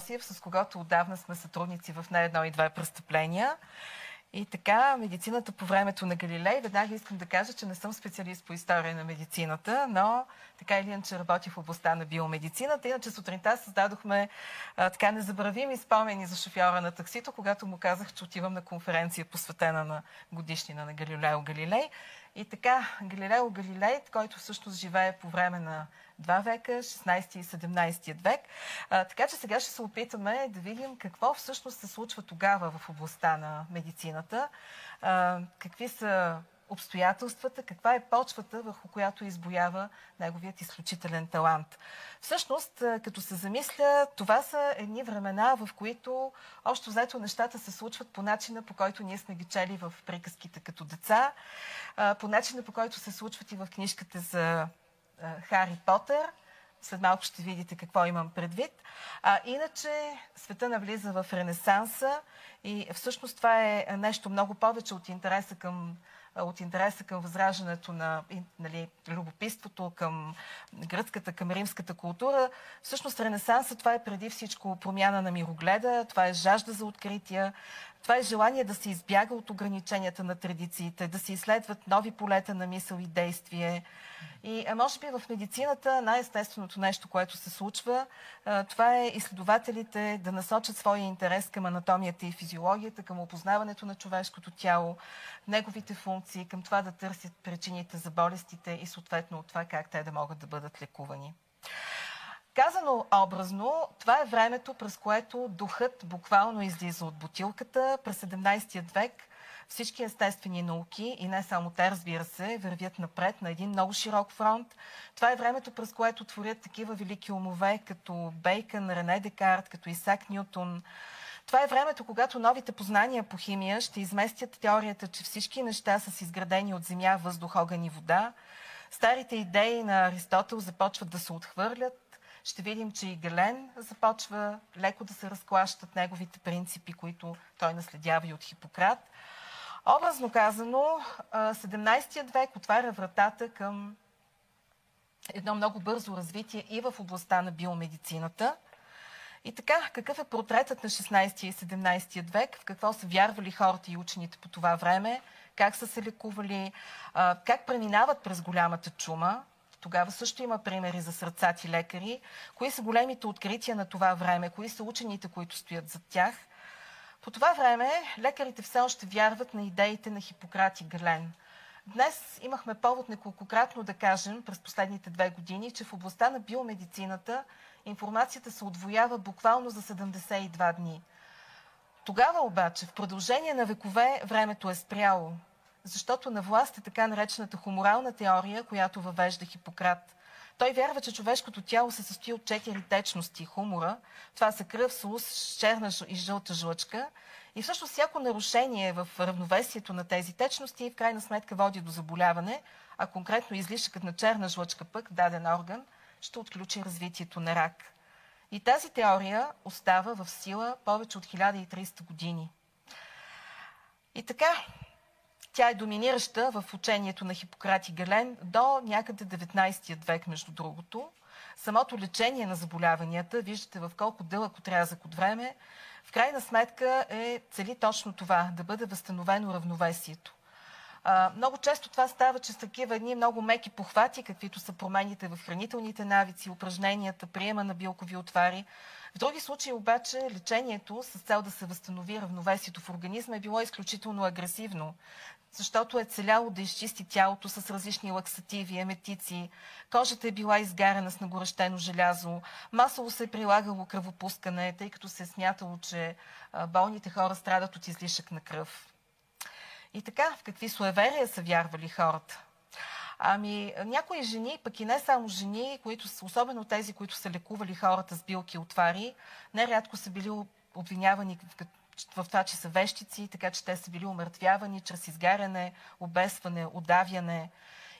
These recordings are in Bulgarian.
Йосиф, с когото отдавна сме сътрудници в не едно и две престъпления. И така, медицината по времето на Галилей, веднага искам да кажа, че не съм специалист по история на медицината, но така или иначе работя в областта на биомедицината. Иначе сутринта създадохме а, така незабравими спомени за шофьора на таксито, когато му казах, че отивам на конференция посветена на годишнина на Галилео Галилей. И така, Галилео Галилей, който всъщност живее по време на два века, 16 и 17 век. А, така че сега ще се опитаме да видим какво всъщност се случва тогава в областта на медицината, а, какви са обстоятелствата, каква е почвата, върху която избоява неговият изключителен талант. Всъщност, като се замисля, това са едни времена, в които още взето нещата се случват по начина, по който ние сме ги чели в приказките като деца, по начина, по който се случват и в книжката за Хари Потър. След малко ще видите какво имам предвид. А, иначе света навлиза в Ренесанса и всъщност това е нещо много повече от интереса към от интереса към възраждането на нали, любопитството към гръцката, към римската култура. Всъщност Ренесанса това е преди всичко промяна на мирогледа, това е жажда за открития, това е желание да се избяга от ограниченията на традициите, да се изследват нови полета на мисъл и действие. И може би в медицината най-естественото нещо, което се случва, това е изследователите да насочат своя интерес към анатомията и физиологията, към опознаването на човешкото тяло, неговите функции, към това да търсят причините за болестите и съответно от това как те да могат да бъдат лекувани. Казано образно, това е времето, през което духът буквално излиза от бутилката. През 17 век всички естествени науки, и не само те, разбира се, вървят напред на един много широк фронт. Това е времето, през което творят такива велики умове, като Бейкън, Рене Декарт, като Исак Нютон. Това е времето, когато новите познания по химия ще изместят теорията, че всички неща са изградени от земя, въздух, огън и вода. Старите идеи на Аристотел започват да се отхвърлят ще видим, че и Гален започва леко да се разклащат неговите принципи, които той наследява и от Хипократ. Образно казано, 17 век отваря вратата към едно много бързо развитие и в областта на биомедицината. И така, какъв е портретът на 16 и 17 век, в какво са вярвали хората и учените по това време, как са се лекували, как преминават през голямата чума, тогава също има примери за сърцати лекари. Кои са големите открития на това време? Кои са учените, които стоят зад тях? По това време лекарите все още вярват на идеите на Хипократ и Гален. Днес имахме повод неколкократно да кажем през последните две години, че в областта на биомедицината информацията се отвоява буквално за 72 дни. Тогава обаче, в продължение на векове, времето е спряло защото на власт е така наречената хуморална теория, която въвежда Хипократ. Той вярва, че човешкото тяло се състои от четири течности хумора. Това са кръв, слус, черна и жълта жлъчка. И всъщност всяко нарушение в равновесието на тези течности в крайна сметка води до заболяване, а конкретно излишъкът на черна жлъчка пък, даден орган, ще отключи развитието на рак. И тази теория остава в сила повече от 1300 години. И така, тя е доминираща в учението на Хипократ и Гален до някъде 19 век, между другото. Самото лечение на заболяванията, виждате в колко дълъг отрязък от време, в крайна сметка е цели точно това, да бъде възстановено равновесието. Много често това става, че с такива едни много меки похвати, каквито са промените в хранителните навици, упражненията, приема на билкови отвари. В други случаи обаче лечението с цел да се възстанови равновесието в организма е било изключително агресивно защото е целяло да изчисти тялото с различни лаксативи, еметици. Кожата е била изгарена с нагорещено желязо. Масово се е прилагало кръвопускане, тъй като се е смятало, че болните хора страдат от излишък на кръв. И така, в какви суеверия са вярвали хората? Ами, някои жени, пък и не само жени, които особено тези, които са лекували хората с билки отвари, нерядко са били обвинявани в това, че са вещици, така че те са били умъртвявани чрез изгаряне, обесване, удавяне.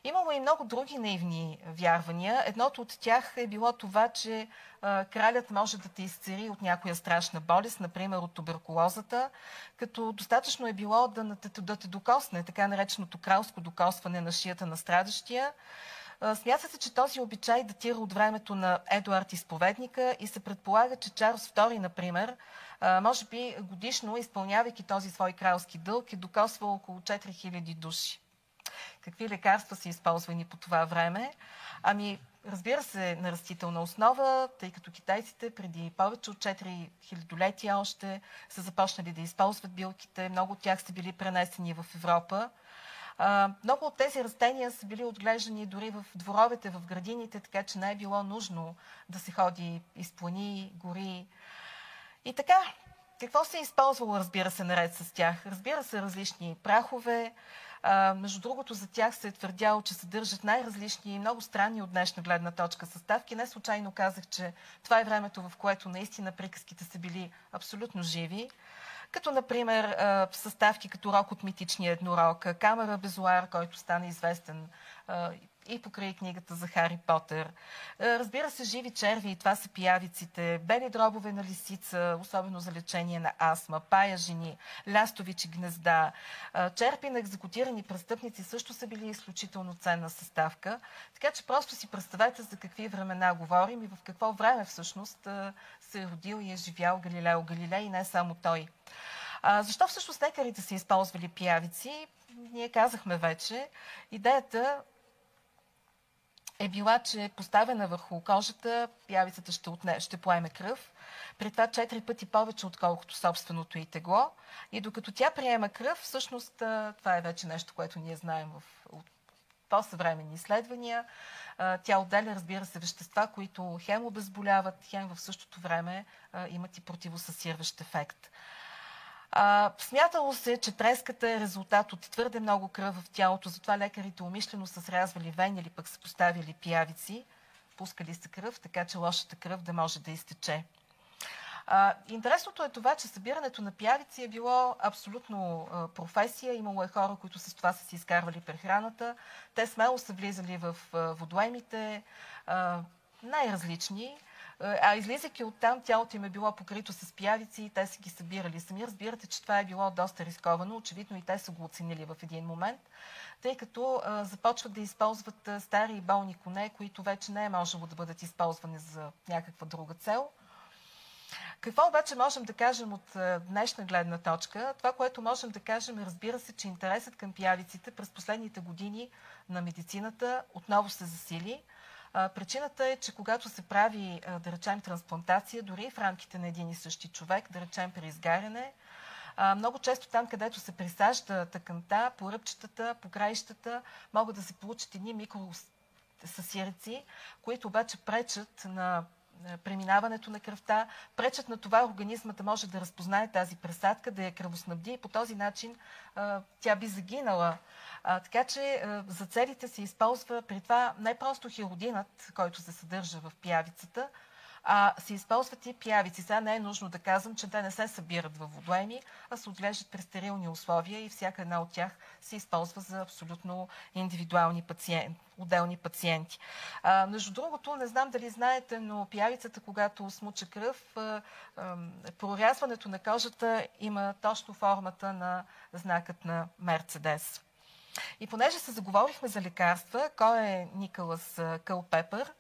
Имало и много други наивни вярвания. Едното от тях е било това, че а, кралят може да те изцери от някоя страшна болест, например от туберкулозата, като достатъчно е било да, да, те докосне, така нареченото кралско докосване на шията на страдащия. Смята се, че този обичай датира от времето на Едуард Изповедника и се предполага, че Чарлз II, например, може би годишно, изпълнявайки този свой кралски дълг, е докосвал около 4000 души. Какви лекарства са използвани по това време? Ами, разбира се, на растителна основа, тъй като китайците преди повече от 4 хилядолетия още са започнали да използват билките. Много от тях са били пренесени в Европа. Много от тези растения са били отглеждани дори в дворовете, в градините, така че не е било нужно да се ходи из плани, гори. И така, какво се е използвало, разбира се, наред с тях? Разбира се, различни прахове, а, между другото, за тях се е твърдяло, че съдържат най-различни и много странни от днешна гледна точка съставки. Не случайно казах, че това е времето, в което наистина приказките са били абсолютно живи като например съставки като рок от митичния еднорог, камера Безуар, който стана известен и покрай книгата за Хари Потър. Е, разбира се, живи черви, и това са пиявиците, бели дробове на лисица, особено за лечение на астма, пая жени, лястовичи гнезда. Е, черпи на екзекутирани престъпници също са били изключително ценна съставка. Така че просто си представете за какви времена говорим и в какво време всъщност е, се е родил и е живял Галилео Галилей и не само той. Защо всъщност лекарите са използвали пиявици? Ние казахме вече. Идеята е била, че поставена върху кожата, пявицата ще, отне, ще поеме кръв. При това четири пъти повече, отколкото собственото и тегло. И докато тя приема кръв, всъщност това е вече нещо, което ние знаем в по-съвременни изследвания. Тя отделя, разбира се, вещества, които хем обезболяват, хем в същото време имат и противосъсирващ ефект. А, смятало се, че треската е резултат от твърде много кръв в тялото, затова лекарите умишлено са срязвали вени или пък са поставили пиявици, пускали са кръв, така че лошата кръв да може да изтече. А, интересното е това, че събирането на пиявици е било абсолютно а, професия. Имало е хора, които с това са си изкарвали прехраната. Те смело са влизали в а, водоемите, най-различни. А излизайки оттам, тялото им е било покрито с пиявици и те са ги събирали. Сами разбирате, че това е било доста рисковано. Очевидно и те са го оценили в един момент, тъй като а, започват да използват а, стари и болни коне, които вече не е можело да бъдат използвани за някаква друга цел. Какво обаче можем да кажем от днешна гледна точка? Това, което можем да кажем разбира се, че интересът към пиявиците през последните години на медицината отново се засили. Причината е, че когато се прави, да речем, трансплантация, дори в рамките на един и същи човек, да речем при изгаряне, много често там, където се присажда тъканта, по ръбчетата, по краищата, могат да се получат едни микросъсирици, които обаче пречат на преминаването на кръвта, пречат на това организма да може да разпознае тази пресадка, да я кръвоснабди и по този начин тя би загинала. А, така че а, за целите се използва при това не просто хиродинът, който се съдържа в пиявицата, а се използват и пиявици. Сега не е нужно да казвам, че те не се събират във водоеми, а се отглеждат при стерилни условия и всяка една от тях се използва за абсолютно индивидуални пациенти, отделни пациенти. А, между другото, не знам дали знаете, но пиявицата, когато смуча кръв, а, а, прорязването на кожата има точно формата на знакът на Мерцедес. И понеже се заговорихме за лекарства, кой е Николас Кълпепър?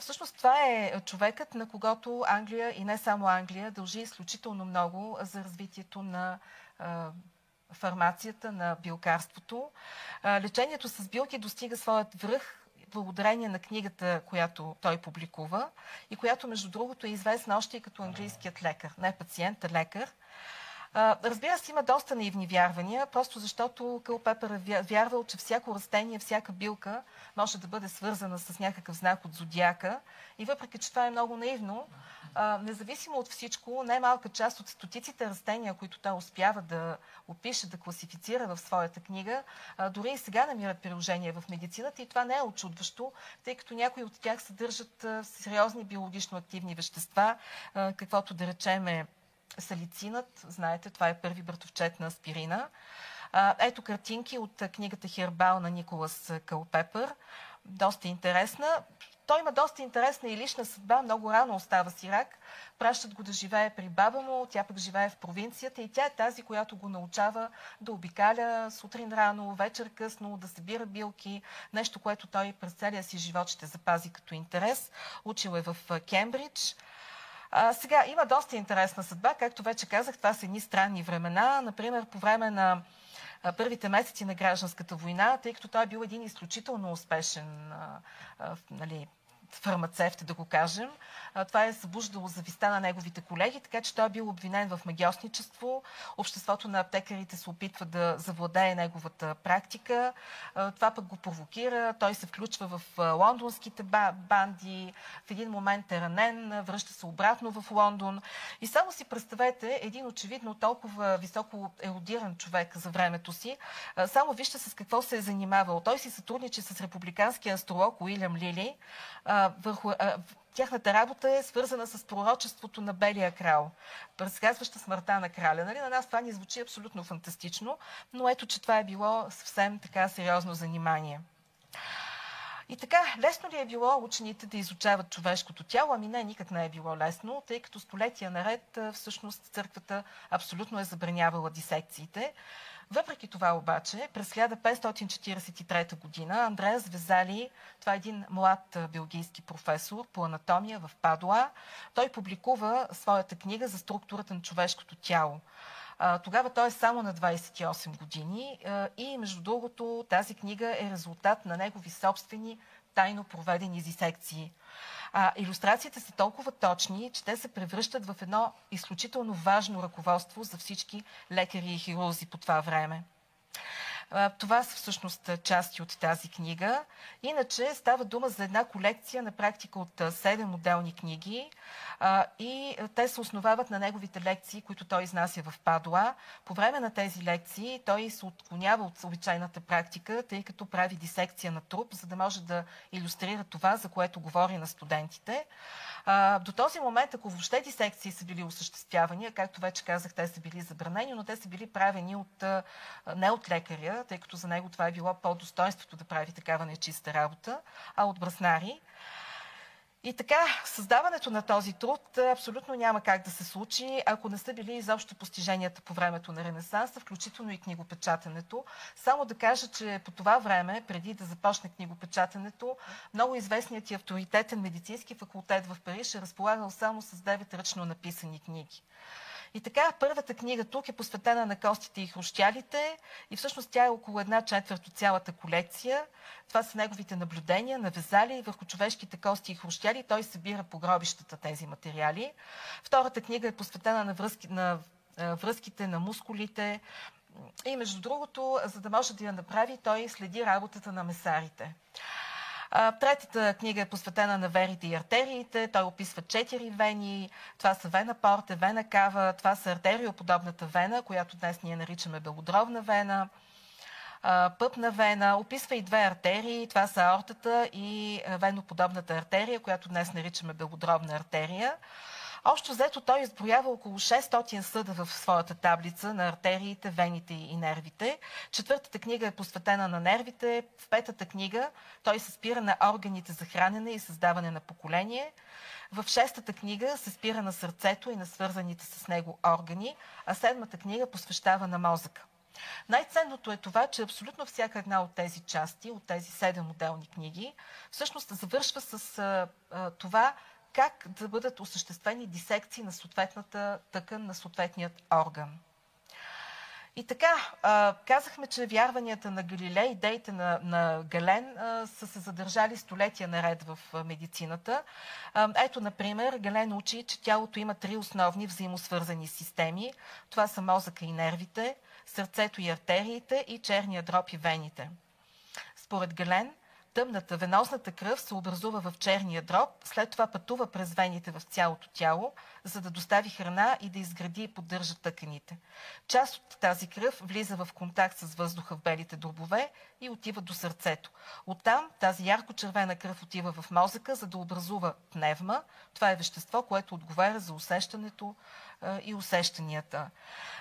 Всъщност това е човекът, на когото Англия и не само Англия дължи изключително много за развитието на фармацията, на билкарството. Лечението с билки достига своят връх благодарение на книгата, която той публикува и която, между другото, е известна още и като английският лекар. Не пациент, а лекар. Разбира се, има доста наивни вярвания, просто защото Къл Пепър е вярвал, че всяко растение, всяка билка може да бъде свързана с някакъв знак от зодиака. И въпреки, че това е много наивно, независимо от всичко, най-малка част от стотиците растения, които той успява да опише, да класифицира в своята книга, дори и сега намират приложение в медицината и това не е очудващо, тъй като някои от тях съдържат сериозни биологично активни вещества, каквото да речеме салицинът, знаете, това е първи братовчет на аспирина. Ето картинки от книгата Хербал на Николас Кълпепър. Доста интересна. той има доста интересна и лична съдба. Много рано остава сирак. Пращат го да живее при баба му, тя пък живее в провинцията и тя е тази, която го научава да обикаля сутрин рано, вечер късно, да събира билки. Нещо, което той през целия си живот ще запази като интерес. Учил е в Кембридж. А, сега, има доста интересна съдба. Както вече казах, това са едни странни времена. Например, по време на първите месеци на гражданската война, тъй като той е бил един изключително успешен а, а, нали, фармацевт, да го кажем. Това е събуждало зависта на неговите колеги, така че той е бил обвинен в магиосничество. Обществото на аптекарите се опитва да завладее неговата практика. Това пък го провокира. Той се включва в лондонските банди. В един момент е ранен, връща се обратно в Лондон. И само си представете един очевидно толкова високо еродиран човек за времето си. Само вижте с какво се е занимавал. Той си сътрудничи с републиканския астролог Уилям Лили върху, а, тяхната работа е свързана с пророчеството на Белия крал, предсказваща смъртта на краля. Нали? На нас това ни звучи абсолютно фантастично, но ето, че това е било съвсем така сериозно занимание. И така, лесно ли е било учените да изучават човешкото тяло? Ами не, никак не е било лесно, тъй като столетия наред всъщност църквата абсолютно е забранявала дисекциите. Въпреки това обаче, през 1543 година Андреас Везали, това е един млад белгийски професор по анатомия в Падуа, той публикува своята книга за структурата на човешкото тяло. Тогава той е само на 28 години и, между другото, тази книга е резултат на негови собствени тайно проведени дисекции. А, иллюстрациите са толкова точни, че те се превръщат в едно изключително важно ръководство за всички лекари и хирурзи по това време. Това са всъщност части от тази книга. Иначе става дума за една колекция на практика от 7 отделни книги и те се основават на неговите лекции, които той изнася в Падуа. По време на тези лекции той се отклонява от обичайната практика, тъй като прави дисекция на труп, за да може да иллюстрира това, за което говори на студентите. До този момент, ако въобще дисекции са били осъществявани, както вече казах, те са били забранени, но те са били правени от, не от лекаря, тъй като за него това е било по-достоинството да прави такава нечиста работа, а от браснари. И така, създаването на този труд абсолютно няма как да се случи, ако не са били изобщо постиженията по времето на Ренесанса, включително и книгопечатането. Само да кажа, че по това време, преди да започне книгопечатането, много известният и авторитетен медицински факултет в Париж е разполагал само с 9 ръчно написани книги. И така, първата книга тук е посветена на костите и хрущялите и всъщност тя е около една четвърт от цялата колекция. Това са неговите наблюдения на везали върху човешките кости и хрущяли. Той събира по гробищата тези материали. Втората книга е посветена на, връзки, на връзките на мускулите. И между другото, за да може да я направи, той следи работата на месарите. Третата книга е посветена на верите и артериите. Той описва четири вени. Това са вена порте, вена кава. Това са артериоподобната вена, която днес ние наричаме белодробна вена пъпна вена, описва и две артерии. Това са аортата и веноподобната артерия, която днес наричаме белодробна артерия. Общо взето той изброява около 600 съда в своята таблица на артериите, вените и нервите. Четвъртата книга е посветена на нервите. В петата книга той се спира на органите за хранене и създаване на поколение. В шестата книга се спира на сърцето и на свързаните с него органи, а седмата книга посвещава на мозъка. Най-ценното е това, че абсолютно всяка една от тези части, от тези седем отделни книги, всъщност завършва с а, а, това как да бъдат осъществени дисекции на съответната тъкан, на съответният орган. И така, казахме, че вярванията на Галилей, идеите на, на Гален са се задържали столетия наред в медицината. Ето, например, Гален учи, че тялото има три основни взаимосвързани системи. Това са мозъка и нервите, сърцето и артериите и черния дроб и вените. Според Гален, Тъмната венозната кръв се образува в черния дроб, след това пътува през вените в цялото тяло, за да достави храна и да изгради и поддържа тъканите. Част от тази кръв влиза в контакт с въздуха в белите дробове и отива до сърцето. Оттам тази ярко-червена кръв отива в мозъка, за да образува пневма. Това е вещество, което отговаря за усещането и усещанията.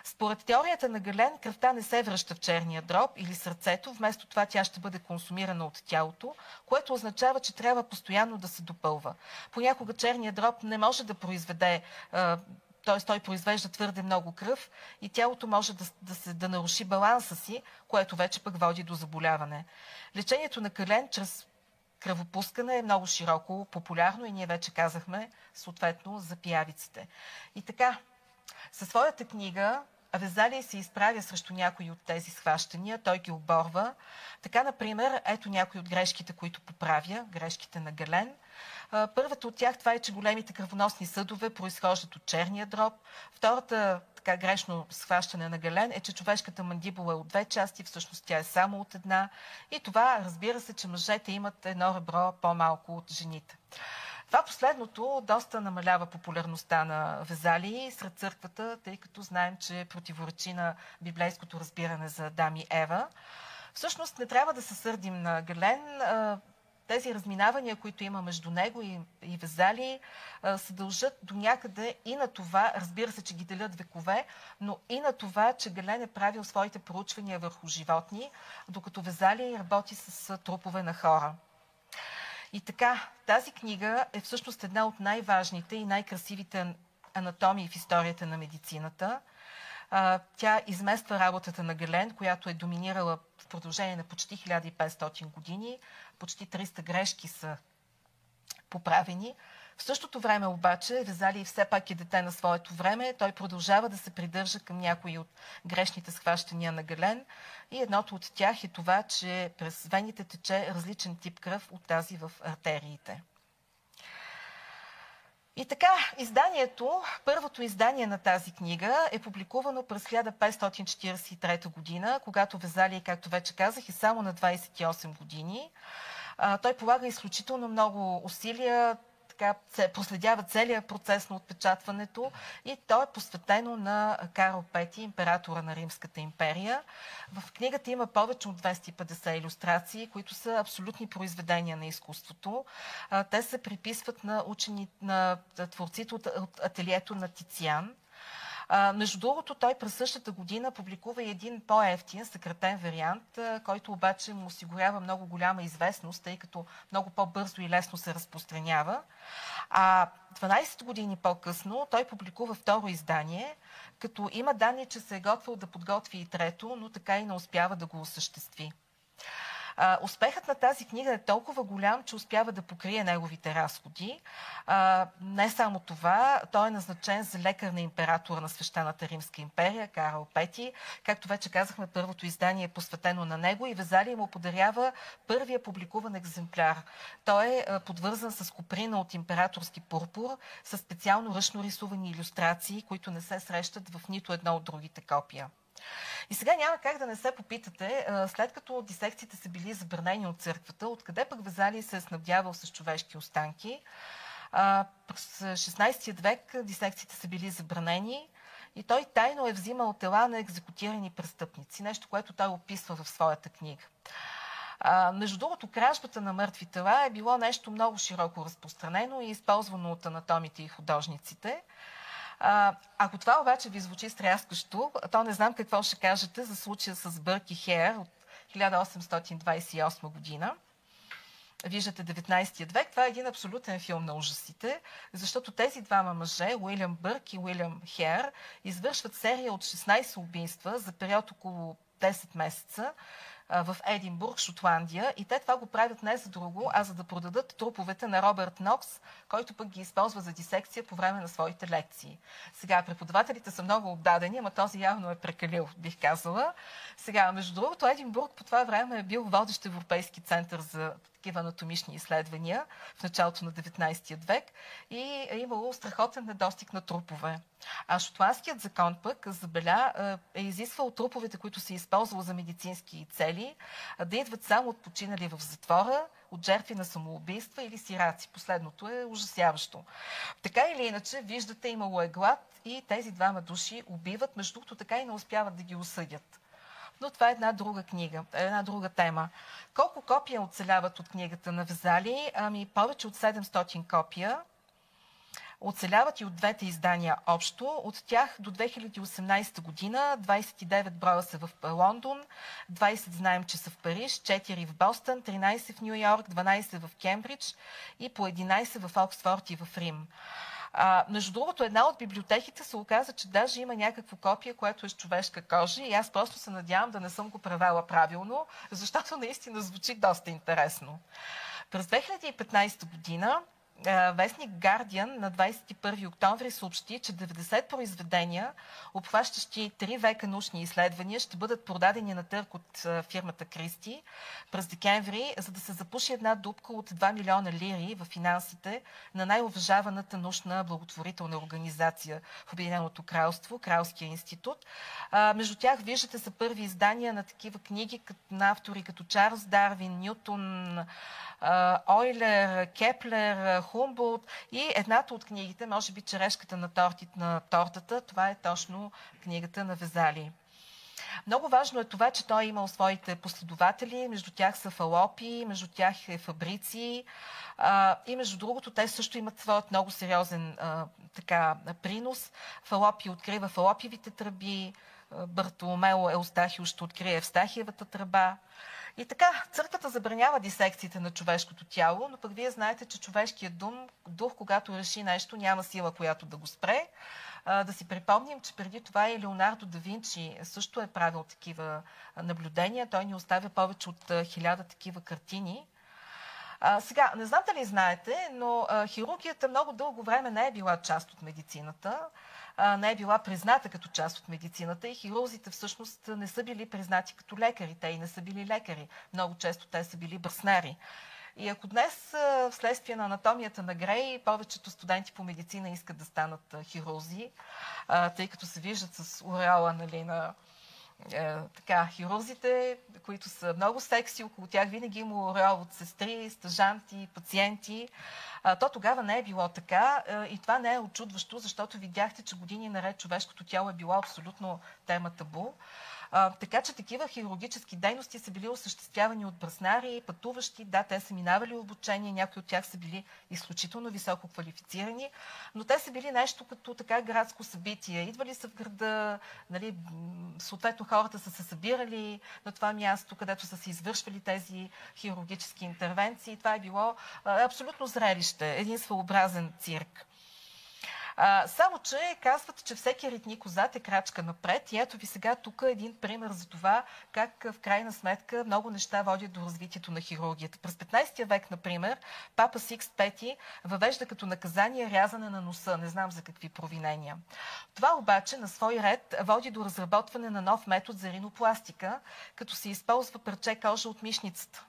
Според теорията на Гален, кръвта не се връща в черния дроб или сърцето, вместо това тя ще бъде консумирана от тялото което означава, че трябва постоянно да се допълва. Понякога черният дроб не може да произведе т.е. той произвежда твърде много кръв и тялото може да, да, се, да наруши баланса си, което вече пък води до заболяване. Лечението на кален чрез кръвопускане е много широко популярно и ние вече казахме съответно за пиявиците. И така, със своята книга Авезалий се изправя срещу някои от тези схващания, той ги оборва. Така, например, ето някои от грешките, които поправя, грешките на Гален. Първата от тях това е, че големите кръвоносни съдове произхождат от черния дроб. Втората така грешно схващане на Гален е, че човешката мандибула е от две части, всъщност тя е само от една. И това, разбира се, че мъжете имат едно ребро по-малко от жените. Това последното доста намалява популярността на Везали сред църквата, тъй като знаем, че противоречи на библейското разбиране за Дами Ева. Всъщност не трябва да се сърдим на Гален. Тези разминавания, които има между него и, и Везали, се дължат до някъде и на това, разбира се, че ги делят векове, но и на това, че Гален е правил своите проучвания върху животни, докато Везали работи с трупове на хора. И така, тази книга е всъщност една от най-важните и най-красивите анатомии в историята на медицината. Тя измества работата на Гален, която е доминирала в продължение на почти 1500 години. Почти 300 грешки са поправени. В същото време обаче Везали все пак е дете на своето време. Той продължава да се придържа към някои от грешните схващания на Гален. И едното от тях е това, че през вените тече различен тип кръв от тази в артериите. И така, изданието, първото издание на тази книга е публикувано през 1543 година, когато Везали, както вече казах, е само на 28 години. той полага изключително много усилия така проследява целият процес на отпечатването и то е посветено на Карл V, императора на Римската империя. В книгата има повече от 250 иллюстрации, които са абсолютни произведения на изкуството. Те се приписват на учени, на творците от ателието на Тициан. Между другото, той през същата година публикува и един по-ефтин, съкратен вариант, който обаче му осигурява много голяма известност, тъй като много по-бързо и лесно се разпространява. А 12 години по-късно той публикува второ издание, като има данни, че се е готвил да подготви и трето, но така и не успява да го осъществи. А, успехът на тази книга е толкова голям, че успява да покрие неговите разходи. А, не само това, той е назначен за лекар на императора на Свещената Римска империя, Карл Пети. Както вече казахме, първото издание е посветено на него и Везалия му подарява първия публикуван екземпляр. Той е подвързан с куприна от императорски пурпур, с специално ръчно рисувани иллюстрации, които не се срещат в нито едно от другите копия. И сега няма как да не се попитате, след като дисекциите са били забранени от църквата, откъде пък Везалий се е снабдявал с човешки останки. През 16 век дисекциите са били забранени и той тайно е взимал тела на екзекутирани престъпници, нещо, което той описва в своята книга. А, между другото, кражбата на мъртви тела е било нещо много широко разпространено и използвано от анатомите и художниците. А, ако това обаче ви звучи стряскащо, то не знам какво ще кажете за случая с Бърки Хер от 1828 година. Виждате 19 век. Това е един абсолютен филм на ужасите, защото тези двама мъже, Уилям Бърк и Уилям Хер, извършват серия от 16 убийства за период около 10 месеца, в Единбург, Шотландия. И те това го правят не за друго, а за да продадат труповете на Робърт Нокс, който пък ги използва за дисекция по време на своите лекции. Сега, преподавателите са много отдадени, ама този явно е прекалил, бих казала. Сега, между другото, Единбург по това време е бил водещ европейски център за такива анатомични изследвания в началото на 19 век и е имало страхотен недостиг на трупове. А шотландският закон пък забеля е изисквал труповете, които се използвало за медицински цели, да идват само от починали в затвора, от жертви на самоубийства или сираци. Последното е ужасяващо. Така или иначе, виждате, имало е глад и тези двама души убиват, между другото така и не успяват да ги осъдят. Но това е една друга книга, една друга тема. Колко копия оцеляват от книгата на Везали? Ами повече от 700 копия. Оцеляват и от двете издания общо. От тях до 2018 година 29 броя са в Лондон, 20 знаем, че са в Париж, 4 в Бостън, 13 в Нью Йорк, 12 в Кембридж и по 11 в Оксфорд и в Рим. А, между другото, една от библиотеките се оказа, че даже има някакво копие, което е с човешка кожа и аз просто се надявам да не съм го правила правилно, защото наистина звучи доста интересно. През 2015 година вестник Guardian на 21 октомври съобщи, че 90 произведения, обхващащи 3 века научни изследвания, ще бъдат продадени на търг от фирмата Кристи през декември, за да се запуши една дупка от 2 милиона лири в финансите на най-уважаваната научна благотворителна организация в Обединеното кралство, Кралския институт. между тях виждате са първи издания на такива книги на автори като Чарлз Дарвин, Нютон, Ойлер, Кеплер, Хумболт и едната от книгите, може би черешката на, тортите, на тортата, това е точно книгата на Везали. Много важно е това, че той е имал своите последователи, между тях са фалопи, между тях е фабрици а, и между другото те също имат своят много сериозен а, така, принос. Фалопи открива фалопивите тръби, Бартоломео Еустахио ще открие Евстахиевата тръба. И така, църквата забранява дисекциите на човешкото тяло, но пък вие знаете, че човешкият дум, дух, когато реши нещо, няма сила, която да го спре. Да си припомним, че преди това и Леонардо да Винчи също е правил такива наблюдения. Той ни оставя повече от хиляда такива картини. А, сега, не знам дали знаете, но а, хирургията много дълго време не е била част от медицината не е била призната като част от медицината и хирурзите всъщност не са били признати като лекари. Те и не са били лекари. Много често те са били бръснари. И ако днес, вследствие на анатомията на Грей, повечето студенти по медицина искат да станат хирурзи, тъй като се виждат с ореала нали, на е, така, хирурзите, които са много секси, около тях винаги има ореол от сестри, стъжанти, пациенти то тогава не е било така и това не е очудващо, защото видяхте, че години наред човешкото тяло е било абсолютно тема табу. А, така че такива хирургически дейности са били осъществявани от бръснари, пътуващи. Да, те са минавали обучение, някои от тях са били изключително високо квалифицирани, но те са били нещо като така градско събитие. Идвали са в града, нали, съответно хората са се събирали на това място, където са се извършвали тези хирургически интервенции. Това е било а, абсолютно зрелище, един своеобразен цирк. А, само, че казват, че всеки ритник отзад е крачка напред. И ето ви сега тук един пример за това как в крайна сметка много неща водят до развитието на хирургията. През 15 век, например, папа Сикс Пети въвежда като наказание рязане на носа. Не знам за какви провинения. Това обаче на свой ред води до разработване на нов метод за ринопластика, като се използва парче кожа от мишницата.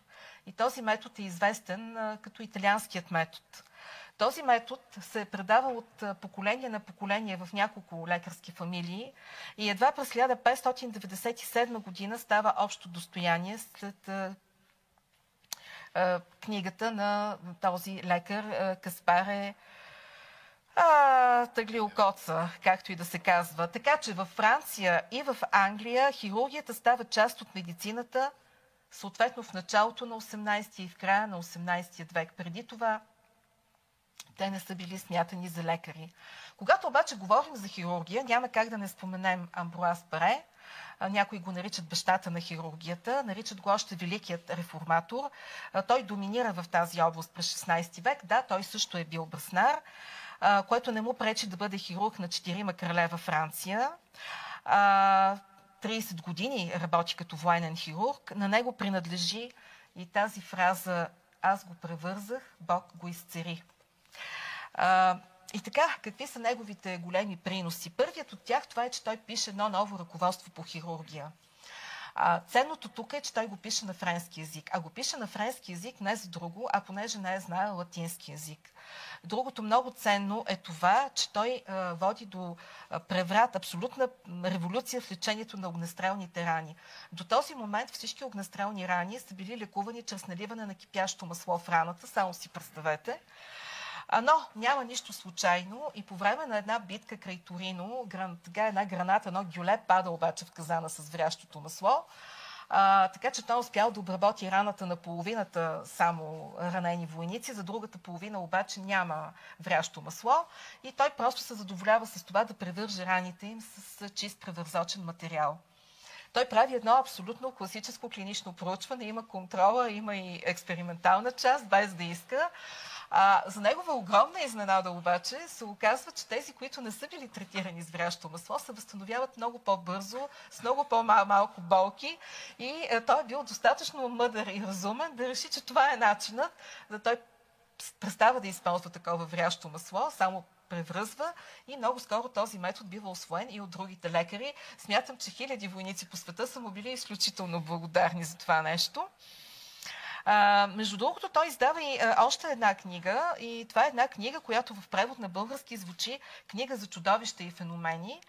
И този метод е известен а, като италианският метод. Този метод се е предавал от поколение на поколение в няколко лекарски фамилии и едва през 1597 година става общо достояние след книгата на този лекар Каспаре а, както и да се казва. Така че във Франция и в Англия хирургията става част от медицината, съответно в началото на 18 и в края на 18 век. Преди това те не са били смятани за лекари. Когато обаче говорим за хирургия, няма как да не споменем Амбруаз Паре. Някои го наричат бащата на хирургията, наричат го още великият реформатор. Той доминира в тази област през 16 век. Да, той също е бил браснар, което не му пречи да бъде хирург на четирима крале във Франция. 30 години работи като военен хирург. На него принадлежи и тази фраза «Аз го превързах, Бог го изцери». А, и така, какви са неговите големи приноси? Първият от тях това е, че той пише едно ново ръководство по хирургия. А, ценното тук е, че той го пише на френски язик. А го пише на френски язик не за друго, а понеже не е знае латински язик. Другото много ценно е това, че той а, води до преврат, абсолютна революция в лечението на огнестрелните рани. До този момент всички огнестрелни рани са били лекувани чрез наливане на кипящо масло в раната, само си представете. Но няма нищо случайно и по време на една битка край Торино, гран, така една граната, едно гюле пада обаче в казана с врящото масло. А, така че той е успял да обработи раната на половината само ранени войници, за другата половина обаче няма врящо масло и той просто се задоволява с това да превърже раните им с чист превързочен материал. Той прави едно абсолютно класическо клинично проучване, има контрола, има и експериментална част, без да иска. А, за негова огромна изненада обаче се оказва, че тези, които не са били третирани с врящо масло, се възстановяват много по-бързо, с много по-малко болки и а, той е бил достатъчно мъдър и разумен да реши, че това е начинът да той престава да използва такова врящо масло, само превръзва и много скоро този метод бива освоен и от другите лекари. Смятам, че хиляди войници по света са му били изключително благодарни за това нещо. А, между другото, той издава и а, още една книга и това е една книга, която в превод на български звучи книга за чудовища и феномени.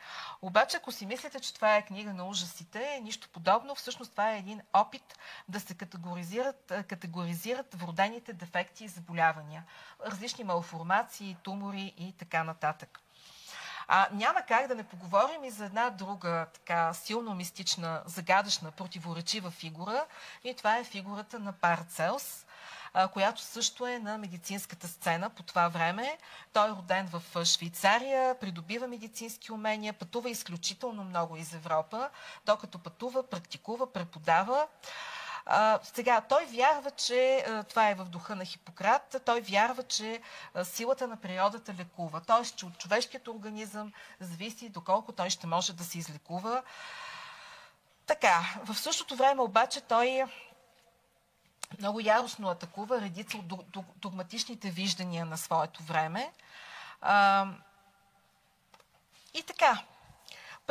Обаче, ако си мислите, че това е книга на ужасите, нищо подобно. Всъщност това е един опит да се категоризират, категоризират вродените дефекти и заболявания. Различни малформации, тумори и така нататък. А, няма как да не поговорим и за една друга така силно мистична, загадъчна, противоречива фигура и това е фигурата на Парцелс, която също е на медицинската сцена по това време. Той е роден в Швейцария, придобива медицински умения, пътува изключително много из Европа, докато пътува, практикува, преподава. Сега, той вярва, че това е в духа на Хипократ, той вярва, че силата на природата лекува, т.е. че от човешкият организъм зависи доколко той ще може да се излекува. Така, в същото време обаче той много яростно атакува редица от догматичните виждания на своето време. И така,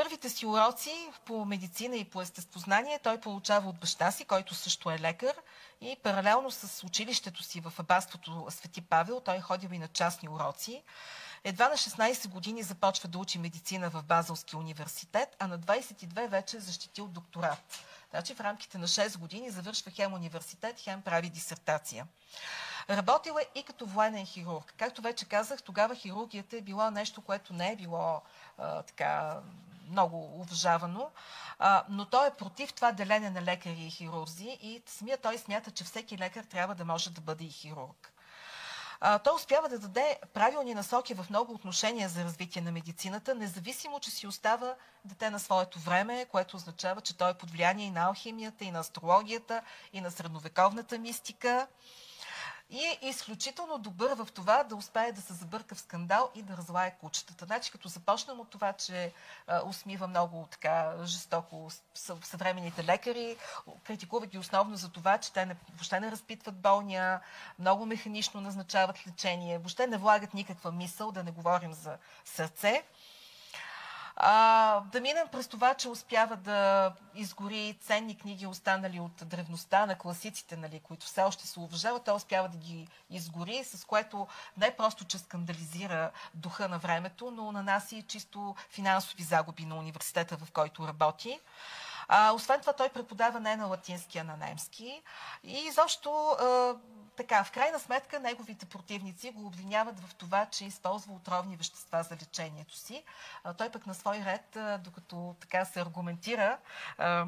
Първите си уроци по медицина и по естествознание той получава от баща си, който също е лекар и паралелно с училището си в аббатството Свети Павел той ходил и на частни уроци. Едва на 16 години започва да учи медицина в Базълския университет, а на 22 вече е защитил докторат. Значи в рамките на 6 години завършва хем университет, хем прави дисертация. Работил е и като военен хирург. Както вече казах, тогава хирургията е било нещо, което не е било а, така много уважавано, а, но той е против това делене на лекари и хирурзи и самия той смята, че всеки лекар трябва да може да бъде и хирург. А, той успява да даде правилни насоки в много отношения за развитие на медицината, независимо, че си остава дете на своето време, което означава, че той е под влияние и на алхимията, и на астрологията, и на средновековната мистика и е изключително добър в това да успее да се забърка в скандал и да разлае кучетата. Значи, като започнем от това, че а, усмива много така жестоко съвременните лекари, критикува ги основно за това, че те не, въобще не разпитват болния, много механично назначават лечение, въобще не влагат никаква мисъл, да не говорим за сърце. А, да минем през това, че успява да изгори ценни книги, останали от древността на класиците, нали, които все още се уважават. Той успява да ги изгори, с което не просто, че скандализира духа на времето, но нанася и чисто финансови загуби на университета, в който работи. А, освен това, той преподава не на латински, а на немски. И изобщо така, в крайна сметка, неговите противници го обвиняват в това, че използва отровни вещества за лечението си. А, той пък на свой ред, а, докато така се аргументира, а,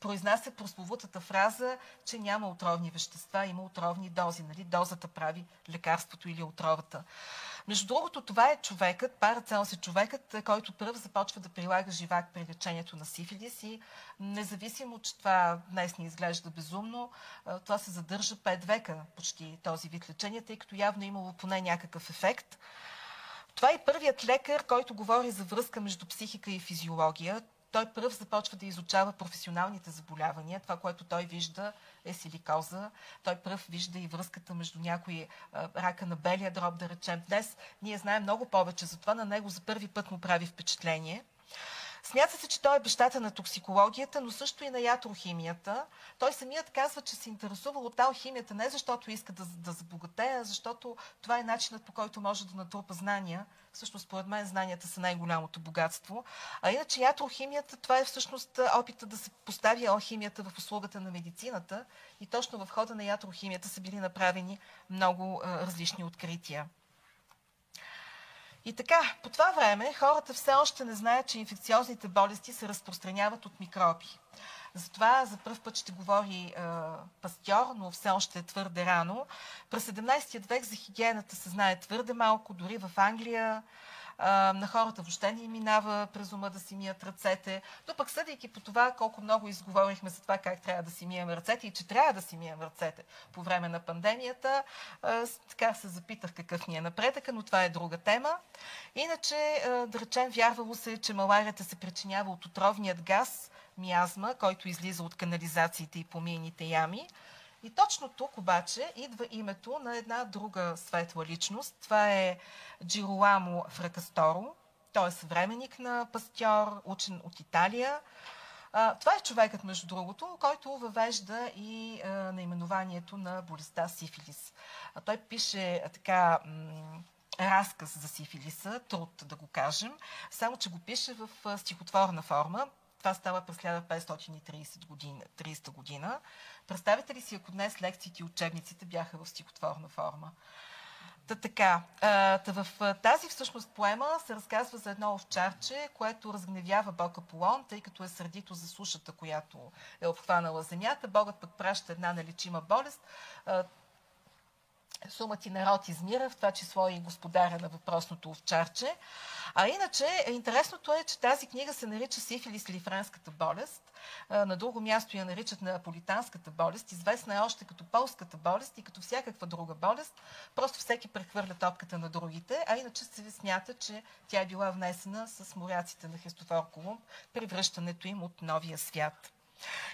произнася прословутата фраза, че няма отровни вещества, има отровни дози. Нали? Дозата прави лекарството или отровата. Между другото, това е човекът, Парацелс е човекът, който първ започва да прилага живак при лечението на сифилис и независимо, че това днес ни изглежда безумно, това се задържа 5 века почти този вид лечение, тъй като явно е имало поне някакъв ефект. Това е първият лекар, който говори за връзка между психика и физиология той първ започва да изучава професионалните заболявания. Това, което той вижда е силикоза. Той пръв вижда и връзката между някои рака на белия дроб, да речем. Днес ние знаем много повече за това. На него за първи път му прави впечатление. Смята се, че той е бащата на токсикологията, но също и на ятрохимията. Той самият казва, че се интересува от алхимията не защото иска да, да забогатее, а защото това е начинът по който може да натрупа знания. Всъщност, според мен, знанията са най-голямото богатство. А иначе ятрохимията, това е всъщност опита да се постави алхимията в услугата на медицината и точно в хода на ятрохимията са били направени много а, различни открития. И така, по това време хората все още не знаят, че инфекциозните болести се разпространяват от микроби. Затова за първ път ще говори е, пастьор, но все още е твърде рано. През 17 век за хигиената се знае твърде малко, дори в Англия на хората въобще не минава през ума да си мият ръцете. Но пък съдейки по това, колко много изговорихме за това как трябва да си мием ръцете и че трябва да си мием ръцете по време на пандемията, така се запитах какъв ни е напредъка, но това е друга тема. Иначе, да речем, вярвало се, че маларията се причинява от отровният газ, миазма, който излиза от канализациите и помийните ями. И точно тук обаче идва името на една друга светла личност. Това е Джироламо Фракасторо. Той е съвременник на пастьор, учен от Италия. Това е човекът, между другото, който въвежда и наименованието на болестта сифилис. Той пише така разказ за сифилиса, труд да го кажем, само че го пише в стихотворна форма. Това става през 1530 година. 30 година. Представете ли си, ако днес лекциите и учебниците бяха в стихотворна форма? Та така, та в тази всъщност поема се разказва за едно овчарче, което разгневява Бог Аполон, тъй като е сърдито за сушата, която е обхванала земята. Богът пък праща една налечима болест. Сумът и народ измира, в това число и господаря на въпросното овчарче. А иначе, интересното е, че тази книга се нарича Сифилис или френската болест. На друго място я наричат неаполитанската болест. Известна е още като полската болест и като всякаква друга болест. Просто всеки прехвърля топката на другите, а иначе се смята, че тя е била внесена с моряците на Христофор Колумб при връщането им от новия свят.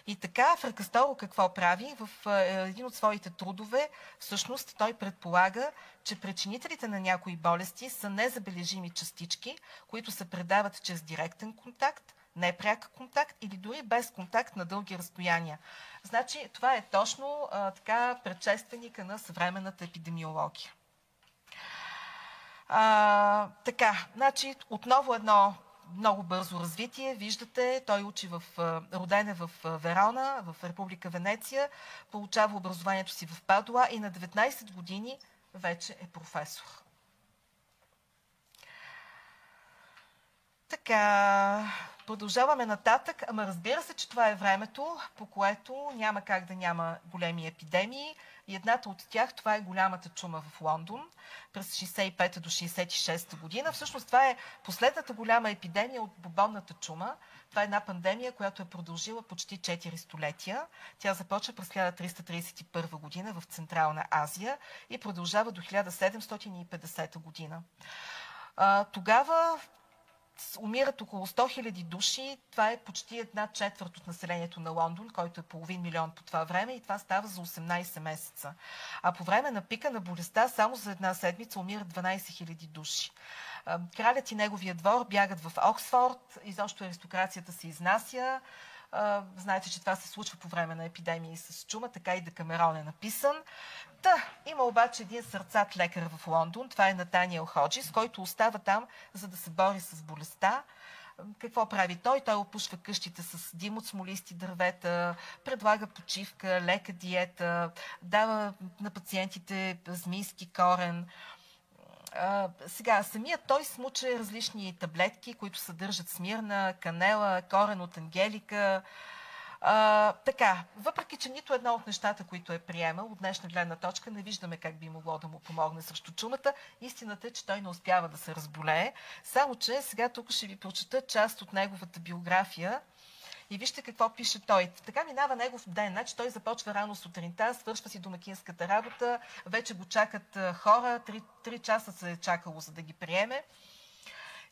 И така Фракасторо какво прави? В е, един от своите трудове всъщност той предполага, че причинителите на някои болести са незабележими частички, които се предават чрез директен контакт, непряк контакт или дори без контакт на дълги разстояния. Значи това е точно а, така предшественика на съвременната епидемиология. А, така, значи отново едно много бързо развитие. Виждате, той учи в, роден е в Верона, в Република Венеция, получава образованието си в Падуа и на 19 години вече е професор. Така, продължаваме нататък. Ама разбира се, че това е времето, по което няма как да няма големи епидемии. И едната от тях, това е голямата чума в Лондон през 65 до 66 година. Всъщност това е последната голяма епидемия от бубонната чума. Това е една пандемия, която е продължила почти 4 столетия. Тя започва през 1331 година в Централна Азия и продължава до 1750 година. тогава умират около 100 000 души. Това е почти една четвърт от населението на Лондон, който е половин милион по това време и това става за 18 месеца. А по време на пика на болестта само за една седмица умират 12 000 души. Кралят и неговия двор бягат в Оксфорд, изобщо аристокрацията се изнася. Знаете, че това се случва по време на епидемии с чума, така и Декамерон е написан. Та, има обаче един сърцат лекар в Лондон, това е Натаниел Ходжис, който остава там, за да се бори с болестта. Какво прави той? Той опушва къщите с дим от смолисти дървета, предлага почивка, лека диета, дава на пациентите змийски корен. Сега, самият той смуча различни таблетки, които съдържат смирна, канела, корен от ангелика, а, така, въпреки, че нито една от нещата, които е приемал от днешна гледна точка, не виждаме как би могло да му помогне срещу чумата, истината е, че той не успява да се разболее. Само, че сега тук ще ви прочета част от неговата биография, и вижте какво пише той. Така минава негов ден. Значи той започва рано сутринта, свършва си домакинската работа, вече го чакат хора, три, три часа се е чакало, за да ги приеме.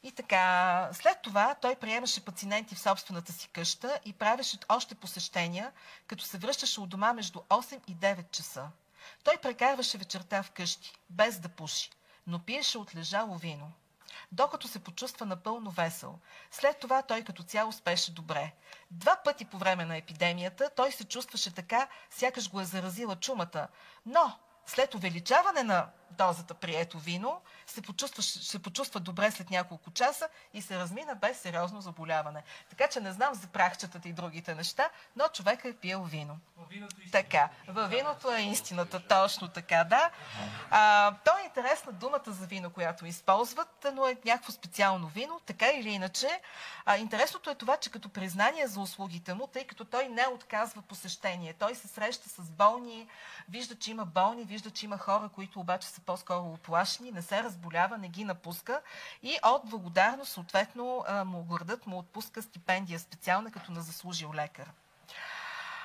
И така, след това той приемаше пациенти в собствената си къща и правеше още посещения, като се връщаше от дома между 8 и 9 часа. Той прекарваше вечерта в къщи, без да пуши, но пиеше отлежало вино. Докато се почувства напълно весел. След това той като цяло спеше добре. Два пъти по време на епидемията той се чувстваше така, сякаш го е заразила чумата. Но след увеличаване на дозата прието вино, се почувства, се почувства добре след няколко часа и се размина без сериозно заболяване. Така че не знам за прахчетата и другите неща, но човек е пил вино. Така, във виното е истината, точно така, да. А, то е интересна думата за вино, която използват, но е някакво специално вино, така или иначе. А, интересното е това, че като признание за услугите му, тъй като той не отказва посещение, той се среща с болни, вижда, че има болни, вижда, че има хора, които обаче са по-скоро оплашни, не се разболява, не ги напуска и от благодарност, съответно, му градът му отпуска стипендия специална, като на заслужил лекар.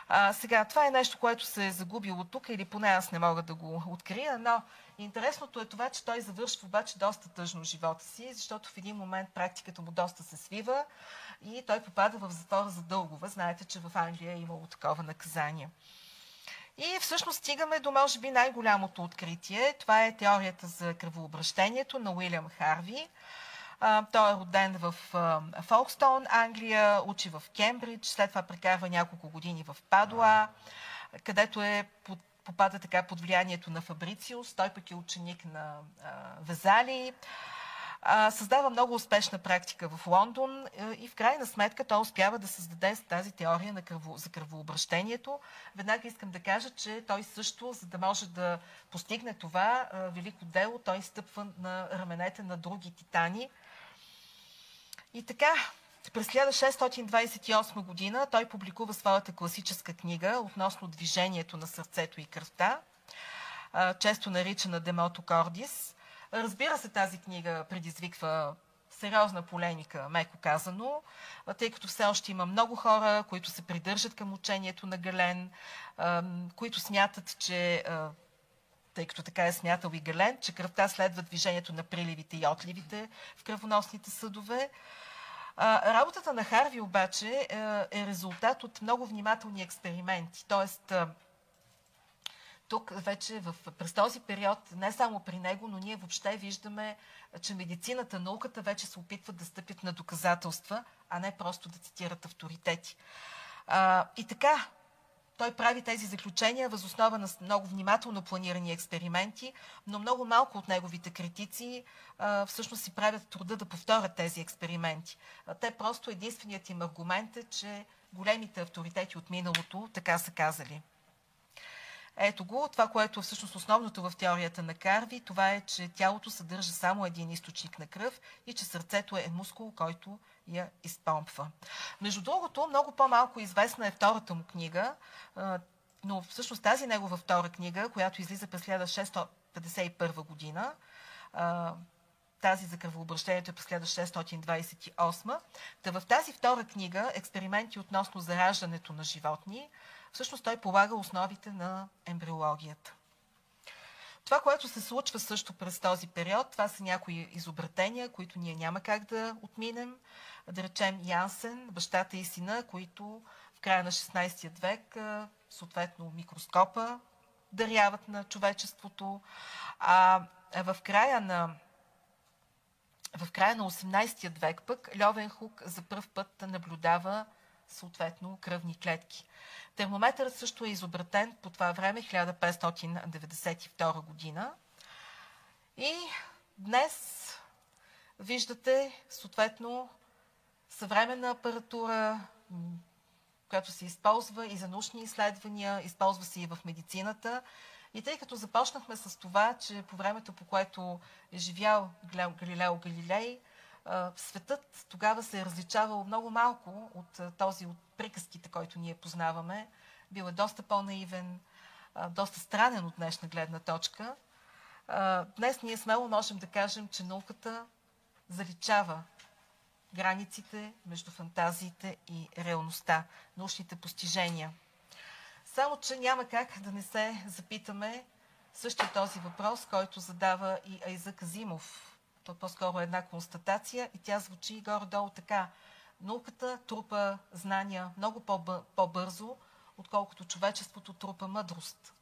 А, сега, това е нещо, което се е загубило тук, или поне аз не мога да го открия, но интересното е това, че той завършва обаче доста тъжно живота си, защото в един момент практиката му доста се свива и той попада в затвора за дългове. Знаете, че в Англия е имало такова наказание. И всъщност стигаме до, може би, най-голямото откритие. Това е теорията за кръвообращението на Уилям Харви. Той е роден в Фолкстоун, Англия, учи в Кембридж, след това прекарва няколко години в Падуа, където е под, попада така под влиянието на Фабрициус. Той пък е ученик на Везали създава много успешна практика в Лондон е, и в крайна сметка той успява да създаде тази теория на кръво, за кръвообращението. Веднага искам да кажа, че той също, за да може да постигне това велико дело, той стъпва на раменете на други титани. И така, през 1628 година той публикува своята класическа книга относно движението на сърцето и кръвта, често наричана Демото Кордис – Разбира се, тази книга предизвиква сериозна полемика, меко казано, тъй като все още има много хора, които се придържат към учението на Гален, които смятат, че тъй като така е смятал и Гален, че кръвта следва движението на приливите и отливите в кръвоносните съдове. Работата на Харви обаче е резултат от много внимателни експерименти. Тоест, тук вече в, през този период, не само при него, но ние въобще виждаме, че медицината, науката вече се опитват да стъпят на доказателства, а не просто да цитират авторитети. А, и така, той прави тези заключения възоснова на много внимателно планирани експерименти, но много малко от неговите критици а, всъщност си правят труда да повторят тези експерименти. А, те просто единственият им аргумент е, че големите авторитети от миналото така са казали. Ето го, това, което е всъщност основното в теорията на Карви, това е, че тялото съдържа само един източник на кръв и че сърцето е мускул, който я изпомпва. Между другото, много по-малко известна е втората му книга, но всъщност тази негова втора книга, която излиза през 1651 година, тази за кръвообращението е през 1628. Та в тази втора книга, експерименти относно зараждането на животни, всъщност той полага основите на ембриологията. Това, което се случва също през този период, това са някои изобретения, които ние няма как да отминем. Да речем Янсен, бащата и сина, които в края на 16 век, съответно микроскопа, даряват на човечеството. А в края на в края на 18 век пък Льовенхук за първ път наблюдава съответно кръвни клетки. Термометърът също е изобретен по това време, 1592 година. И днес виждате съответно съвременна апаратура, която се използва и за научни изследвания, използва се и в медицината. И тъй като започнахме с това, че по времето, по което е живял Галилео Галилей, светът тогава се е различавал много малко от този от приказките, който ние познаваме. Бил е доста по-наивен, доста странен от днешна гледна точка. Днес ние смело можем да кажем, че науката заличава границите между фантазиите и реалността, научните постижения. Само, че няма как да не се запитаме същия този въпрос, който задава и Айза Казимов то е по-скоро една констатация и тя звучи горе-долу така. Науката трупа знания много по-бързо, отколкото човечеството трупа мъдрост.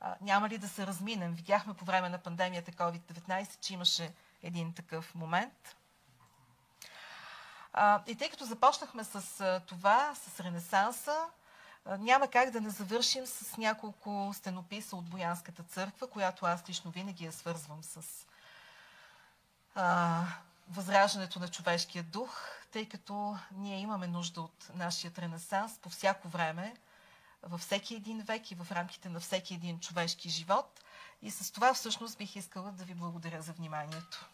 А, няма ли да се разминем? Видяхме по време на пандемията COVID-19, че имаше един такъв момент. А, и тъй като започнахме с това, с Ренесанса, няма как да не завършим с няколко стенописа от Боянската църква, която аз лично винаги я свързвам с а, възраждането на човешкия дух, тъй като ние имаме нужда от нашия ренесанс по всяко време, във всеки един век и в рамките на всеки един човешки живот. И с това всъщност бих искала да ви благодаря за вниманието.